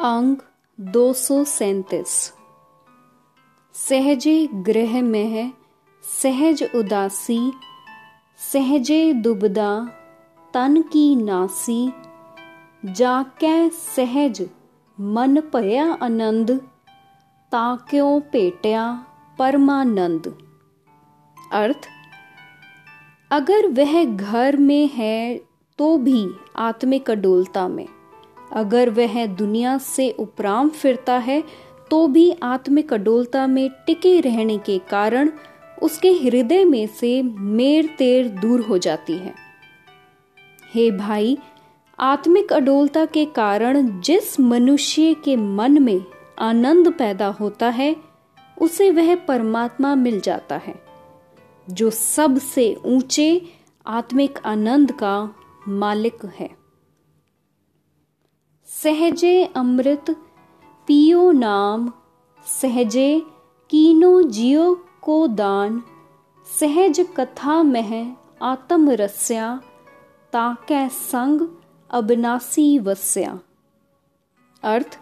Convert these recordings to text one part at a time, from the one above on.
अंग दो सौ सैतीस। सहजे गृह में सहज उदासी, सहजे दुबदा, तन की नासी, जाकै सहज मन भया आनंद, ताक्यों पेटिया परमानंद। अर्थ, अगर वह घर में है तो भी आत्मिक अडोलता में। अगर वह दुनिया से उपराम फिरता है तो भी आत्मिक अडोलता में टिके रहने के कारण उसके हृदय में से मेर तेर दूर हो जाती है। हे भाई, आत्मिक अडोलता के कारण जिस मनुष्य के मन में आनंद पैदा होता है, उसे वह परमात्मा मिल जाता है, जो सबसे ऊँचे आत्मिक आनंद का मालिक है। सहजे अमृत, पियो नाम। सहजे, कीनो जियो को दान। सहज कथा मह आत्म रस्या, ताकै संग अबनासी वस्या। अर्थ,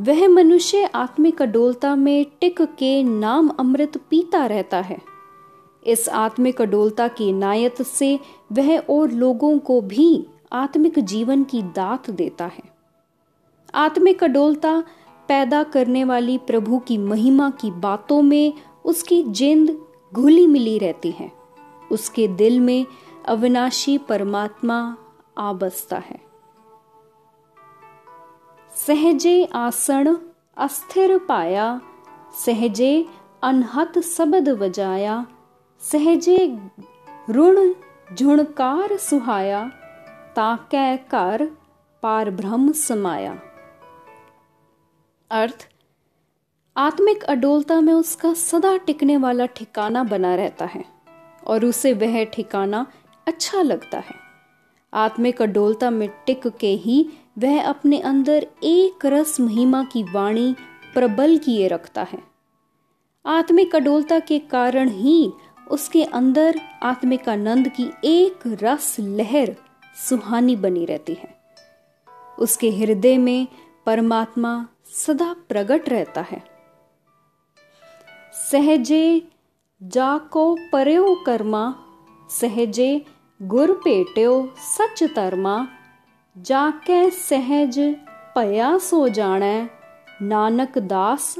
वह मनुष्य आत्मिक अडोलता में टिक के नाम अमृत पीता रहता है। इस आत्मिक अडोलता की नायत से वह और लोगों को भी आत्मिक जीवन की दात देता है। आत्मिक अडोलता पैदा करने वाली प्रभु की महिमा की बातों में उसकी जिंद घुली मिली रहती है। उसके दिल में अविनाशी परमात्मा आ बसता है। सहजे आसन अस्थिर पाया, सहजे अनहत सबद वजाया सहजे ऋण झुणकार सुहाया ताकै कर पार ब्रह्म समाया। अर्थ, आत्मिक अडोलता में उसका सदा टिकने वाला ठिकाना बना रहता है और उसे वह ठिकाना अच्छा लगता है। आत्मिक अडोलता में टिक के ही वह अपने अंदर एक रस महिमा की वाणी प्रबल किए रखता है। आत्मिक अडोलता के कारण ही उसके अंदर आत्मिक आनंद की एक रस लहर सुहानी बनी रहती है। उसके हृदय में परमात्मा सदा प्रकट रहता है। सहजे जाको पर्यो कर्मा, सहजे गुर पेट्यो सच धर्मा जाके सहज पया सो जाने नानक दास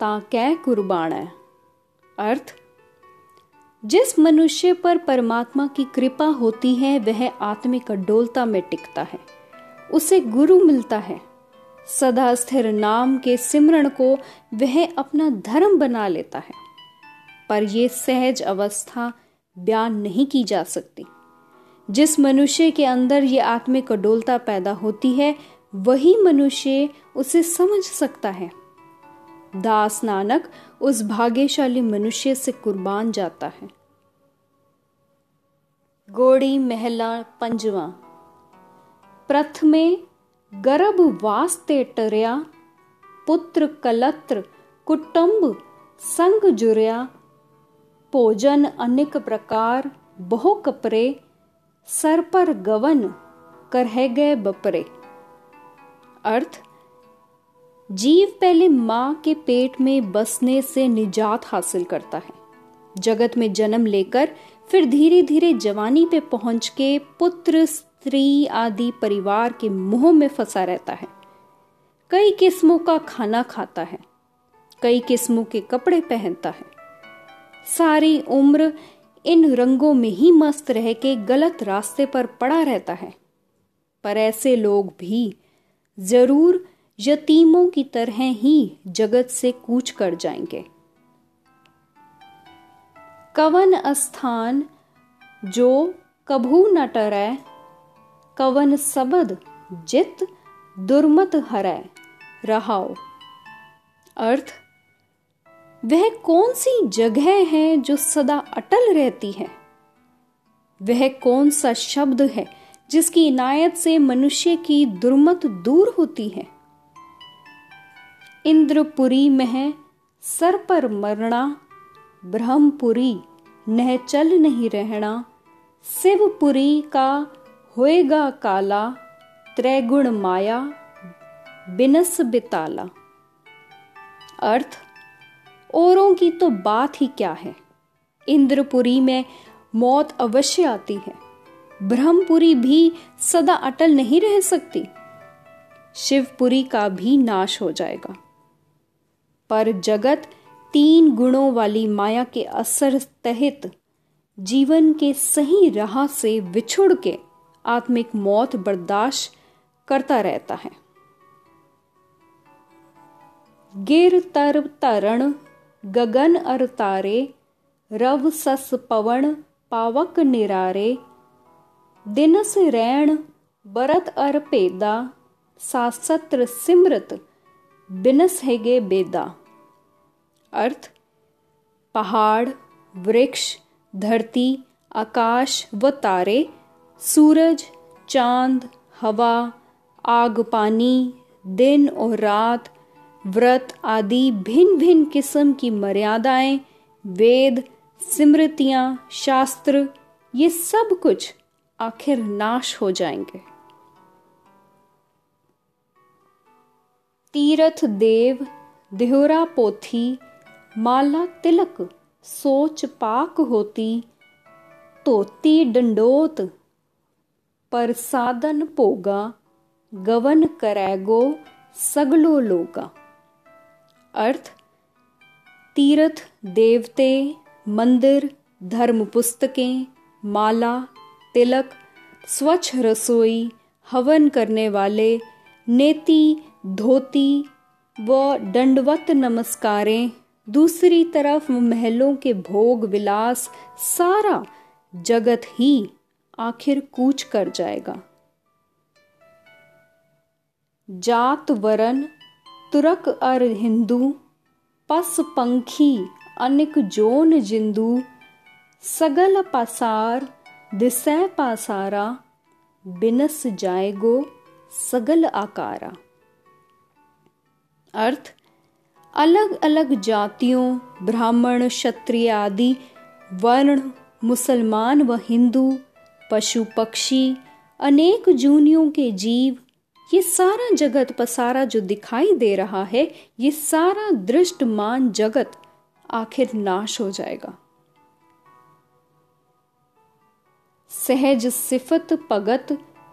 ताकै कुर्बाण। अर्थ, जिस मनुष्य पर परमात्मा की कृपा होती है, वह आत्मिक अडोलता में टिकता है। उसे गुरु मिलता है। सदा स्थिर नाम के सिमरण को वह अपना धर्म बना लेता है। पर यह सहज अवस्था बयान नहीं की जा सकती। जिस मनुष्य के अंदर ये आत्मिक अडोलता पैदा होती है, वही मनुष्य उसे समझ सकता है। दास नानक उस भाग्यशाली मनुष्य से कुर्बान जाता है। गोड़ी महला पंजवा। प्रथमे गर्भ वास्ते टरिया पुत्र कलत्र कुटुंब संग जुरिया भोजन अनेक प्रकार बहु कपरे सर पर गवन करह गए बपरे अर्थ जीव पहले माँ के पेट में बसने से निजात हासिल करता है जगत में जन्म लेकर फिर धीरे धीरे जवानी पे पहुँच के पुत्र स्त्री आदि परिवार के मुँह में फंसा रहता है। कई किस्मों का खाना खाता है। कई किस्मों के कपड़े पहनता है। सारी उम्र इन रंगों में ही मस्त रह के गलत रास्ते पर पड़ा रहता है। पर ऐसे लोग भी ज़रूर यतीमों की तरह ही जगत से कूच कर जाएँगे। कवन स्थान जो कभू न टरै कवन सबद जित दुर्मत हरै रहाओ। अर्थ, वह कौन सी जगह है जो सदा अटल रहती है? वह कौन सा शब्द है जिसकी इनायत से मनुष्य की दुर्मत दूर होती है? इंद्रपुरी में सर पर मरना, ब्रह्मपुरी नह चल नहीं रहना, शिवपुरी का होएगा काला, त्रैगुण माया, बिनस बिताला। अर्थ, औरों की तो बात ही क्या है? इंद्रपुरी में मौत अवश्य आती है। ब्रह्मपुरी भी सदा अटल नहीं रह सकती। शिवपुरी का भी नाश हो जाएगा। पर जगत तीन गुणों वाली माया के असर तहित जीवन के सही राह से विछुड़ के आत्मिक मौत बर्दाश्त करता रहता है। गिर तर तरण, गगन अर तारे, रव सस पवन, पावक निरारे, दिनस रैण, बरत अर पेदा सासत्र सिमरत, बिनस हैगे बेदा। अर्थ, पहाड़, वृक्ष, धरती, आकाश व तारे सूरज, चाँद, हवा, आग, पानी, दिन और रात, व्रत आदि भिन्न भिन्न किस्म की मर्यादाएँ, वेद स्मृतियाँ शास्त्र, ये सब कुछ आखिर नाश हो जाएँगे। तीरथ देव, देहरा पोथी, माला तिलक, सोच पाक होती, तोती डंडोत पर साधन पोगा गवन करैगो सगलो लोगा। अर्थ, तीर्थ देवते, मंदिर, धर्म पुस्तकें, माला, तिलक, स्वच्छ रसोई, हवन करने वाले, नेति, धोती व दंडवत नमस्कारें, दूसरी तरफ़ महलों के भोग विलास, सारा जगत ही आखिर कूच कर जाएगा। जात वरन तुरक अर हिंदू, पस पंखी अनिक जोन जिंदू, सगल पासार दिसै पासारा, बिनस जाएगो सगल आकारा। अर्थ, अलग अलग जातियों, ब्राह्मण, क्षत्रिय आदि, वर्ण, मुसलमान व हिंदू पशु पक्षी, अनेक जूनियों के जीव, ये सारा जगत पसारा जो दिखाई दे रहा है, ये सारा दृष्टमान जगत आखिर नाश हो जाएगा। सहज सिफत पगत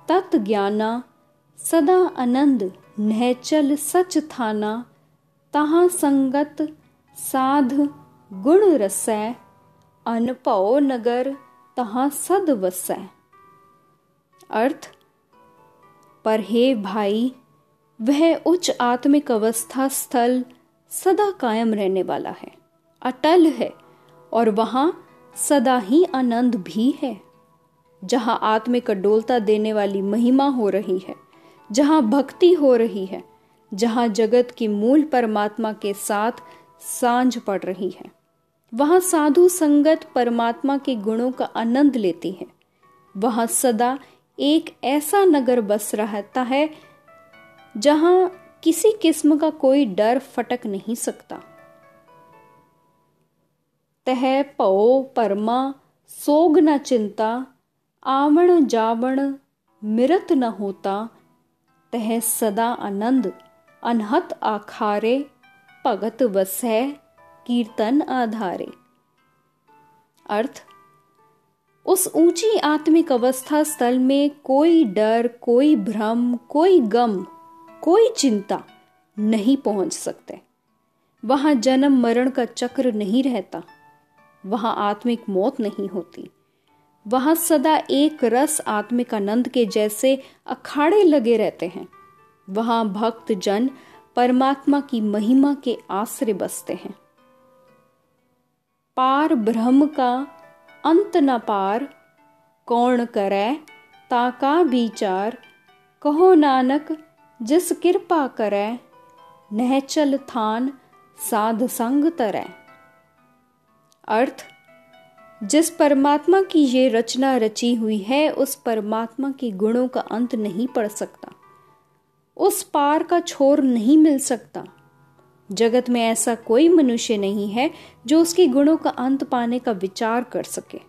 तत् ज्ञाना, सदा आनंद नहचल सच थाना, तहाँ संगत साध गुण रसै, अनपौ नगर तहाँ सद वसै। अर्थ, पर हे भाई, वह उच्च आत्मिक अवस्था स्थल सदा कायम रहने वाला है, अटल है, और वहाँ सदा ही आनंद भी है। जहाँ आत्मिक डोलता देने वाली महिमा हो रही है, जहाँ भक्ति हो रही है, जहाँ जगत की मूल परमात्मा के साथ साँझ पड़ रही है। वहाँ साधु संगत परमात्मा के गुणों का आनंद लेती है। वहाँ सदा एक ऐसा नगर बस रहता है, जहाँ किसी किस्म का कोई डर फटक नहीं सकता। तह पो परमा, सोग न चिंता, आवण जावण मिरत न होता। तह सदा आनंद, अनहत आखारे, भगत वसै कीर्तन आधारे। अर्थ, उस ऊँची आत्मिक अवस्था स्थल में कोई डर, कोई भ्रम, कोई गम, कोई चिंता नहीं पहुँच सकते। वहाँ जन्म मरण का चक्र नहीं रहता, वहाँ आत्मिक मौत नहीं होती। वहाँ सदा एक रस आत्मिक आनंद के जैसे अखाड़े लगे रहते हैं। वहाँ भक्त जन परमात्मा की महिमा के आश्रय बसते हैं। पार ब्रह्म का अंत न पार। कौन करे ताका विचार। कहो नानक, जिस कृपा करे नहचल थान साध संग तरह अर्थ, जिस परमात्मा की ये रचना रची हुई है, उस परमात्मा के गुणों का अंत नहीं पड़ सकता। उस पार का छोर नहीं मिल सकता। जगत में ऐसा कोई मनुष्य नहीं है जो उसके गुणों का अंत पाने का विचार कर सके।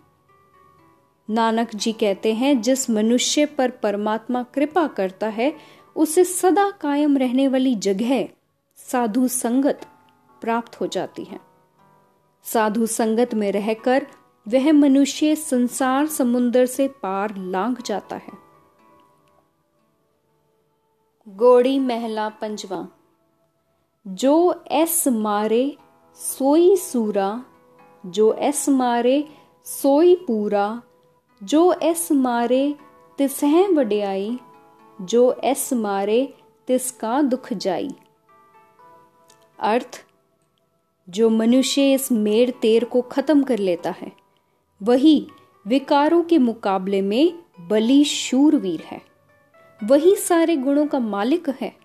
नानक जी कहते हैं, जिस मनुष्य पर परमात्मा कृपा करता है, उसे सदा कायम रहने वाली जगह साधु संगत प्राप्त हो जाती है। साधु संगत में रहकर वह मनुष्य संसार समुद्र से पार लांघ जाता है। गोड़ी महला पंजवा जो एस मारे सोई सूरा, जो एस मारे सोई पूरा, जो एस मारे तिसह वड्याई, जो एस मारे तिसका दुख जाई। अर्थ, जो मनुष्य इस मेर तेर को खत्म कर लेता है, वही विकारों के मुकाबले में बली शूरवीर है। वही सारे गुणों का मालिक है।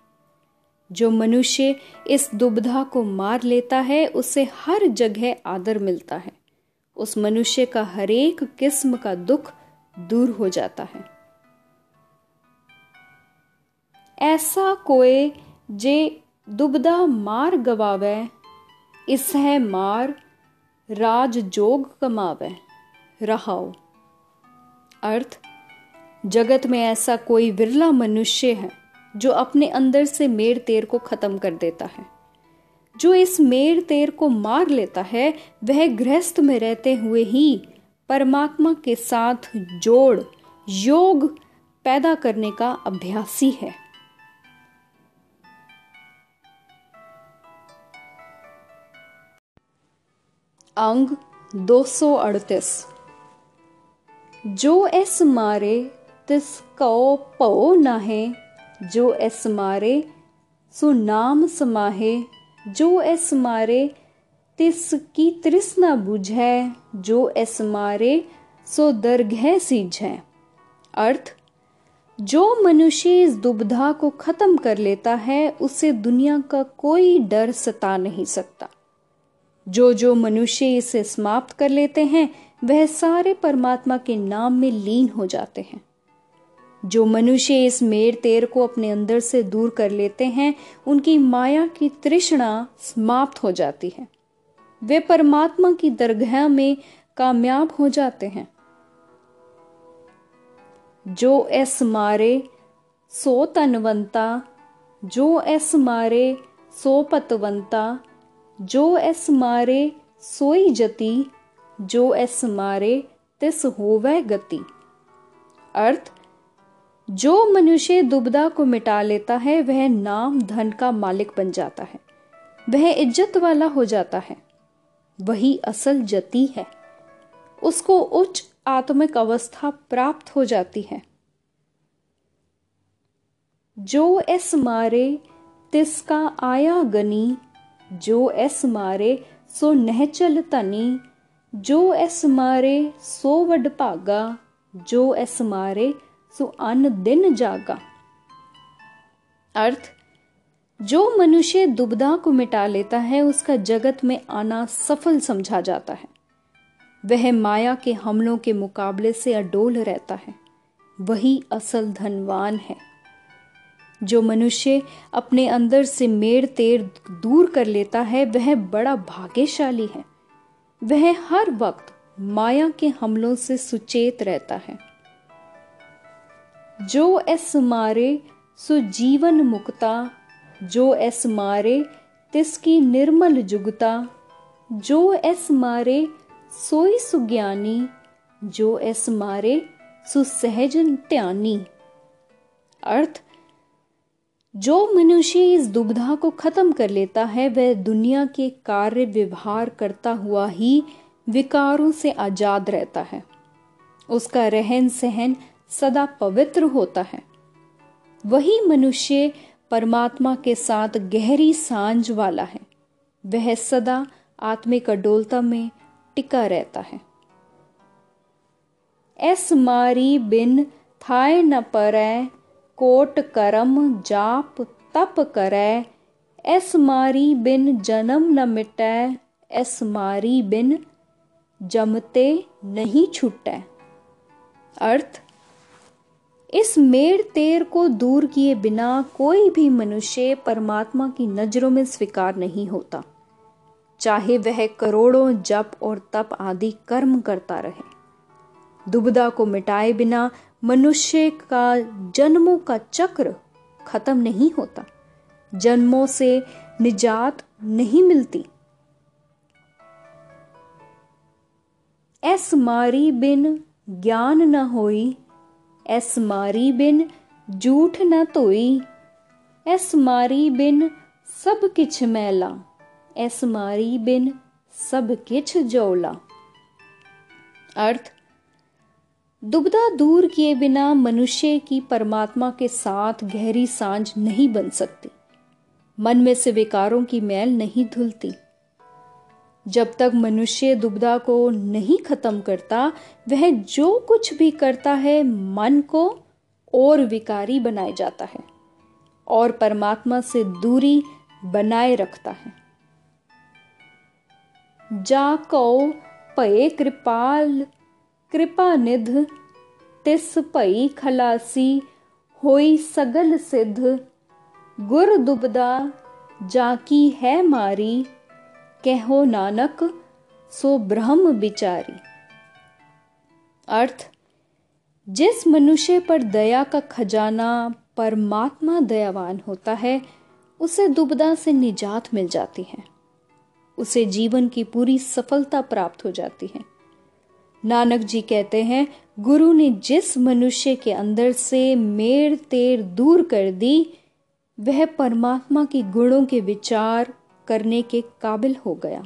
जो मनुष्य इस दुबधा को मार लेता है, उसे हर जगह आदर मिलता है। उस मनुष्य का हरेक किस्म का दुख दूर हो जाता है। ऐसा कोई जे दुबदा मार गवावे इस है मार राज जोग कमावे। रहाओ। अर्थ, जगत में ऐसा कोई विरला मनुष्य है जो अपने अंदर से मेर तेर को खत्म कर देता है। जो इस मेर तेर को मार लेता है, वह गृहस्थ में रहते हुए ही परमात्मा के साथ जोड़, योग पैदा करने का अभ्यासी है। अंग 238 जो एस मारे, तिस कौ पो नाहे जो एस मारे, सो नाम समाहे। जो एस मारे, तिस की तृष्णा बुझे। जो एस मारे, सो दरगह सीझे। अर्थ, जो मनुष्य इस दुबधा को खत्म कर लेता है, उसे दुनिया का कोई डर सता नहीं सकता। जो जो मनुष्य इसे समाप्त कर लेते हैं, वह सारे परमात्मा के नाम में लीन हो जाते हैं। जो मनुष्य इस मेर तेर को अपने अंदर से दूर कर लेते हैं, उनकी माया की तृष्णा समाप्त हो जाती है। वे परमात्मा की दरगाह में कामयाब हो जाते हैं। जो एस मारे, सो तनवंता। जो एस मारे, सो पतवंता। जो एस मारे, सोई जति। जो एस मारे, तिस होवे गति। अर्थ जो मनुष्य दुबदा को मिटा लेता है, वह नाम धन का मालिक बन जाता है। वह इज़्ज़त वाला हो जाता है। वही असल जति है। उसको उच्च आत्मिक अवस्था प्राप्त हो जाती है। जो एस मारे तिसका आया गनी। जो एस मारे, सो नहचल तनी। जो एस मारे, सो वड भागा। जो एस मारे सो अन दिन जागा। अर्थ, जो मनुष्य दुबदा को मिटा लेता है, उसका जगत में आना सफल समझा जाता है। वह माया के हमलों के मुकाबले से अडोल रहता है। वही असल धनवान है। जो मनुष्य अपने अंदर से मेर तेर दूर कर लेता है, वह बड़ा भाग्यशाली है। वह हर वक्त माया के हमलों से सुचेत रहता है। जो एस मारे, सो जीवन मुक्ता। जो एस मारे, तिसकी निर्मल जुगता। जो एस मारे, सोई सुज्ञानी। जो एस मारे सुसहजन त्यानी। अर्थ, जो मनुष्य इस दुबधा को खत्म कर लेता है, वह दुनिया के कार्य व्यवहार करता हुआ ही विकारों से आज़ाद रहता है। उसका रहन सहन सदा पवित्र होता है। वही मनुष्य परमात्मा के साथ गहरी साँझ वाला है। वह सदा आत्मिक अडोलता में टिका रहता है। एस मारी बिन थाय न परै, कोट करम जाप तप करै। एस मारी बिन जन्म न मिटै, एस मारी बिन जमते नहीं छुटै। अर्थ इस मेड़ तेर को दूर किए बिना कोई भी मनुष्य परमात्मा की नज़रों में स्वीकार नहीं होता। चाहे वह करोड़ों जप और तप आदि कर्म करता रहे। दुबदा को मिटाए बिना मनुष्य का जन्मों का चक्र खत्म नहीं होता। जन्मों से निजात नहीं मिलती। ऐस मारी बिन ज्ञान न होई ਐਸ ਮਾਰੀ ਬਿਨ ਝੂਠ ਨ ਧੋਈ ਐਸ ਮਾਰੀ ਬਿਨ ਸਭ ਕਿਛ ਮੈਲਾ ਐਸ ਮਾਰੀ ਬਿਨ सब किछ जोला अर्थ दुबदा दूर किए बिना मनुष्य की परमात्मा के साथ गहरी सांझ नहीं बन सकती मन में से विकारों की मैल नहीं धुलती जब तक मनुष्य दुबदा को नहीं खत्म करता, वह जो कुछ भी करता है, मन को और विकारी बनाए जाता है और परमात्मा से दूरी बनाए रखता है। जा कौ भय कृपाल, कृपा निध, तिस पई खलासी, होई सगल सिद्ध। गुर दुबदा, जाकी है मारी कहो नानक, सो ब्रह्म बिचारी। अर्थ, जिस मनुष्य पर दया का खजाना परमात्मा दयावान होता है, उसे दुबदा से निजात मिल जाती है। उसे जीवन की पूरी सफलता प्राप्त हो जाती है। नानक जी कहते हैं, गुरु ने जिस मनुष्य के अंदर से मेर तेर दूर कर दी, वह परमात्मा के गुणों के विचार करने के काबिल हो गया।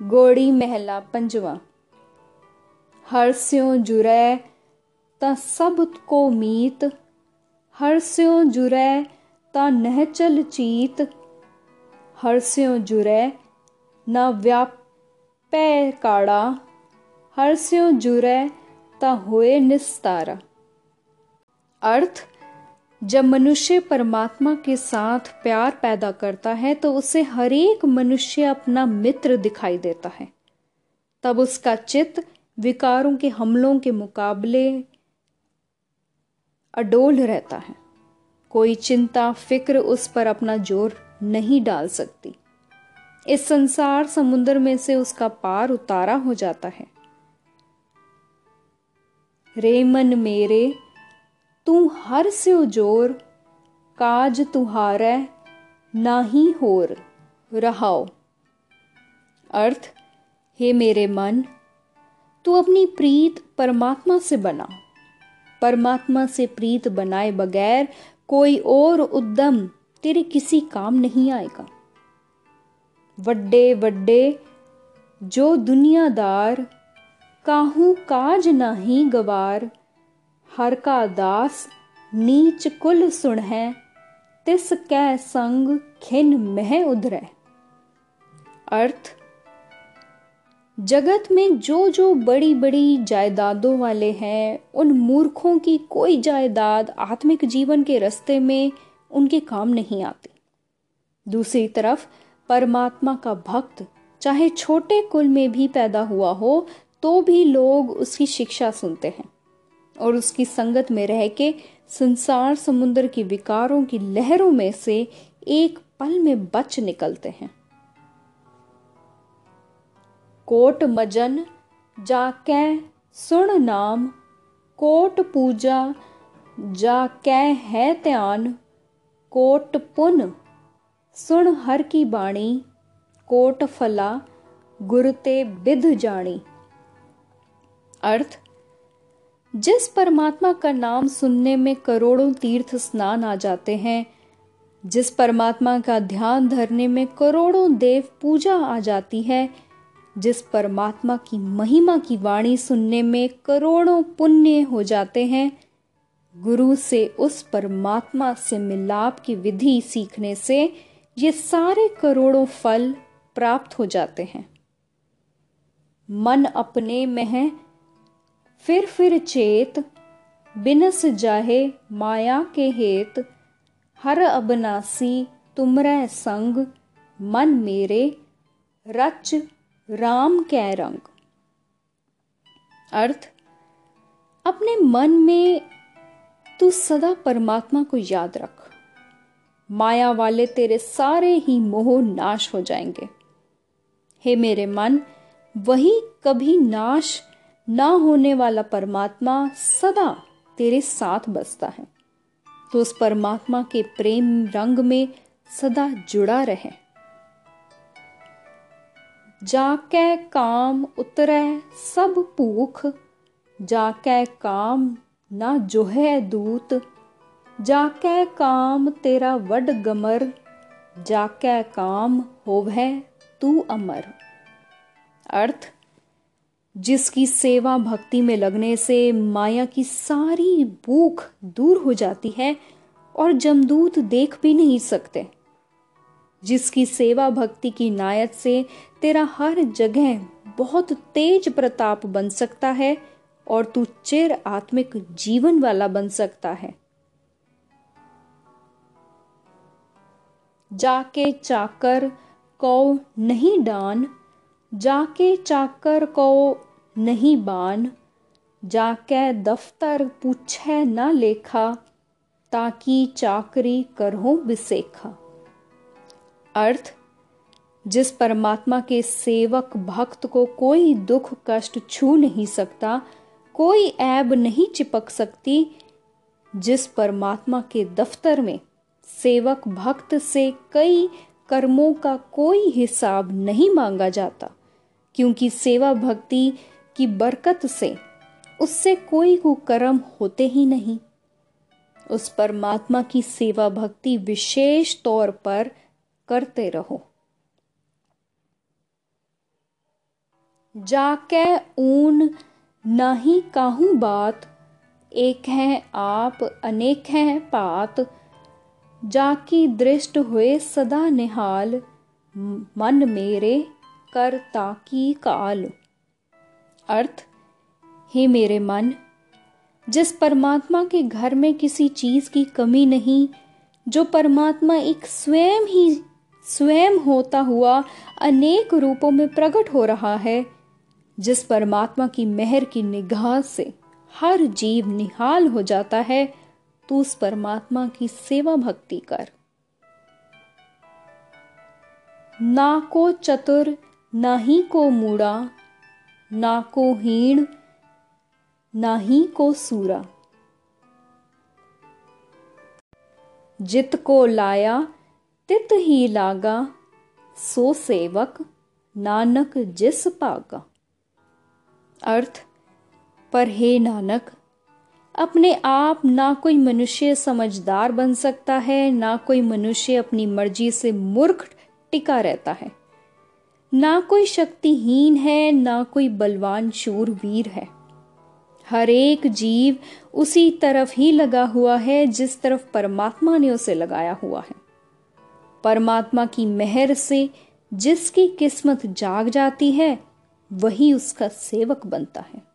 गोड़ी महला पंजवा। हर हर्स्यों जुरै ता सबको मीत हर्स्यों जुरै ता नहचल चीत हर्स्यों जुरै न व्यापै काड़ा हर्स्यों जुरै ता होए निस्तारा। अर्थ जब मनुष्य परमात्मा के साथ प्यार पैदा करता है तो उसे हर एक मनुष्य अपना मित्र दिखाई देता है। तब उसका चित्त विकारों के हमलों के मुकाबले अडोल रहता है। कोई चिंता, फ़िक्र उस पर अपना ज़ोर नहीं डाल सकती। इस संसार समुद्र में से उसका पार उतारा हो जाता है। रेमन मेरे तू हर से ज़ोर, काज तुहारै नाही होर रहाओ। अर्थ, हे मेरे मन, तू अपनी प्रीत परमात्मा से बना। परमात्मा से प्रीत बनाए बगैर कोई और उद्यम तेरे किसी काम नहीं आएगा। वड्डे वड्डे, जो दुनियादार, काहू काज नाही गवार हर का दास नीच कुल सुन है तिस कै संग खिन मह उधर अर्थ, जगत में जो जो बड़ी बड़ी जायदादों वाले हैं, उन मूर्खों की कोई जायदाद आत्मिक जीवन के रास्ते में उनके काम नहीं आती। दूसरी तरफ़, परमात्मा का भक्त, चाहे छोटे कुल में भी पैदा हुआ हो तो भी लोग उसकी शिक्षा सुनते हैं। और उसकी संगत में रह के संसार समुद्र की विकारों की लहरों में से एक पल में बच निकलते हैं। कोट मजन जाकै सुन नाम, कोट पूजा जाकै है ध्यान कोट पुन सुन हर की बाणी, कोट फला गुरते बिध जानी अर्थ जिस परमात्मा का नाम सुनने में करोड़ों तीर्थ स्नान आ जाते हैं, जिस परमात्मा का ध्यान धरने में करोड़ों देव पूजा आ जाती है, जिस परमात्मा की महिमा की वाणी सुनने में करोड़ों पुण्य हो जाते हैं, गुरु से उस परमात्मा से मिलाप की विधि सीखने से ये सारे करोड़ों फल प्राप्त हो जाते हैं। मन अपने में है फिर फिर चेत, बिनस जाहे माया के हेत, हर अबनासी तुमरे संग, मन मेरे, रच राम कै रंग। अर्थ, अपने मन में तू सदा परमात्मा को याद रख। माया वाले तेरे सारे ही मोह नाश हो जाएँगे। हे मेरे मन, वही कभी नाश ना होने वाला परमात्मा सदा तेरे साथ बसता है। तो उस परमात्मा के प्रेम रंग में सदा जुड़ा रहे। जाके काम उतरे सब भूख, जाके काम ना जो है दूत, जाके काम तेरा वड गमर, जाके काम होवे तू अमर। अर्थ जिसकी सेवा भक्ति में लगने से माया की सारी भूख दूर हो जाती है और जमदूत देख भी नहीं सकते। जिसकी सेवा भक्ति की नायत से तेरा हर जगह बहुत तेज प्रताप बन सकता है और तू चिर आत्मिक जीवन वाला बन सकता है। जाके चाकर कौ नहीं डान जाके चाकर को नहीं बान, जाके दफ्तर पूछे न लेखा, ताकि चाकरी करो बिसेखा। अर्थ, जिस परमात्मा के सेवक भक्त को कोई दुख कष्ट छू नहीं सकता, कोई ऐब नहीं चिपक सकती, जिस परमात्मा के दफ्तर में सेवक भक्त से कई कर्मों का कोई हिसाब नहीं मांगा जाता। क्योंकि सेवा भक्ति की बरकत से उससे कोई कुकर्म होते ही नहीं। उस परमात्मा की सेवा भक्ति विशेष तौर पर करते रहो। जाके ऊन नहीं काहू बात, एक है आप, अनेक हैं पात। जाकी दृष्ट हुए सदा निहाल मन मेरे कर ताकी काल। अर्थ, हे मेरे मन, जिस परमात्मा के घर में किसी चीज़ की कमी नहीं, जो परमात्मा एक स्वयं ही, स्वयं होता हुआ अनेक रूपों में प्रकट हो रहा है, जिस परमात्मा की मेहर की निगाह से हर जीव निहाल हो जाता है, तू उस परमात्मा की सेवा भक्ति कर। ना को चतुर ना ही को मूड़ा, ना को हीण, ना ही को सूरा। जित को लाया, तित ही लागा, सो सेवक नानक जिस पागा। अर्थ, पर हे नानक, अपने आप ना कोई मनुष्य समझदार बन सकता है, ना कोई मनुष्य अपनी मर्ज़ी से मूर्ख टिका रहता है। ना कोई शक्तिहीन है, ना कोई बलवान शूर वीर है। हर एक जीव उसी तरफ़ ही लगा हुआ है, जिस तरफ़ परमात्मा ने उसे लगाया हुआ है। परमात्मा की मेहर से जिसकी किस्मत जाग जाती है, वही उसका सेवक बनता है।